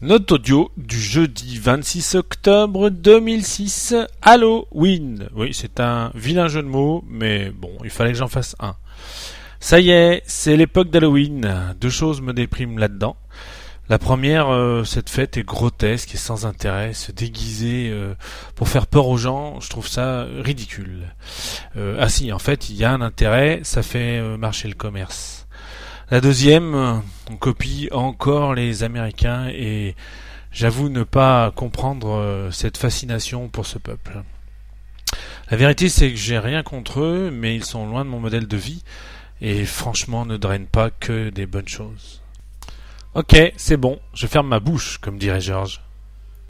Note audio du jeudi 26 octobre 2006, Halloween. Oui, c'est un vilain jeu de mots, mais bon, il fallait que j'en fasse un. Ça y est, c'est l'époque d'Halloween. Deux choses me dépriment là-dedans. La première, euh, cette fête est grotesque et sans intérêt. Se déguiser euh, pour faire peur aux gens, je trouve ça ridicule. Euh, ah si, en fait, il y a un intérêt, ça fait marcher le commerce. La deuxième, on copie encore les Américains et j'avoue ne pas comprendre euh, cette fascination pour ce peuple. La vérité c'est que j'ai rien contre eux, mais ils sont loin de mon modèle de vie et franchement ne drainent pas que des bonnes choses. Ok, c'est bon, je ferme ma bouche, comme dirait Georges.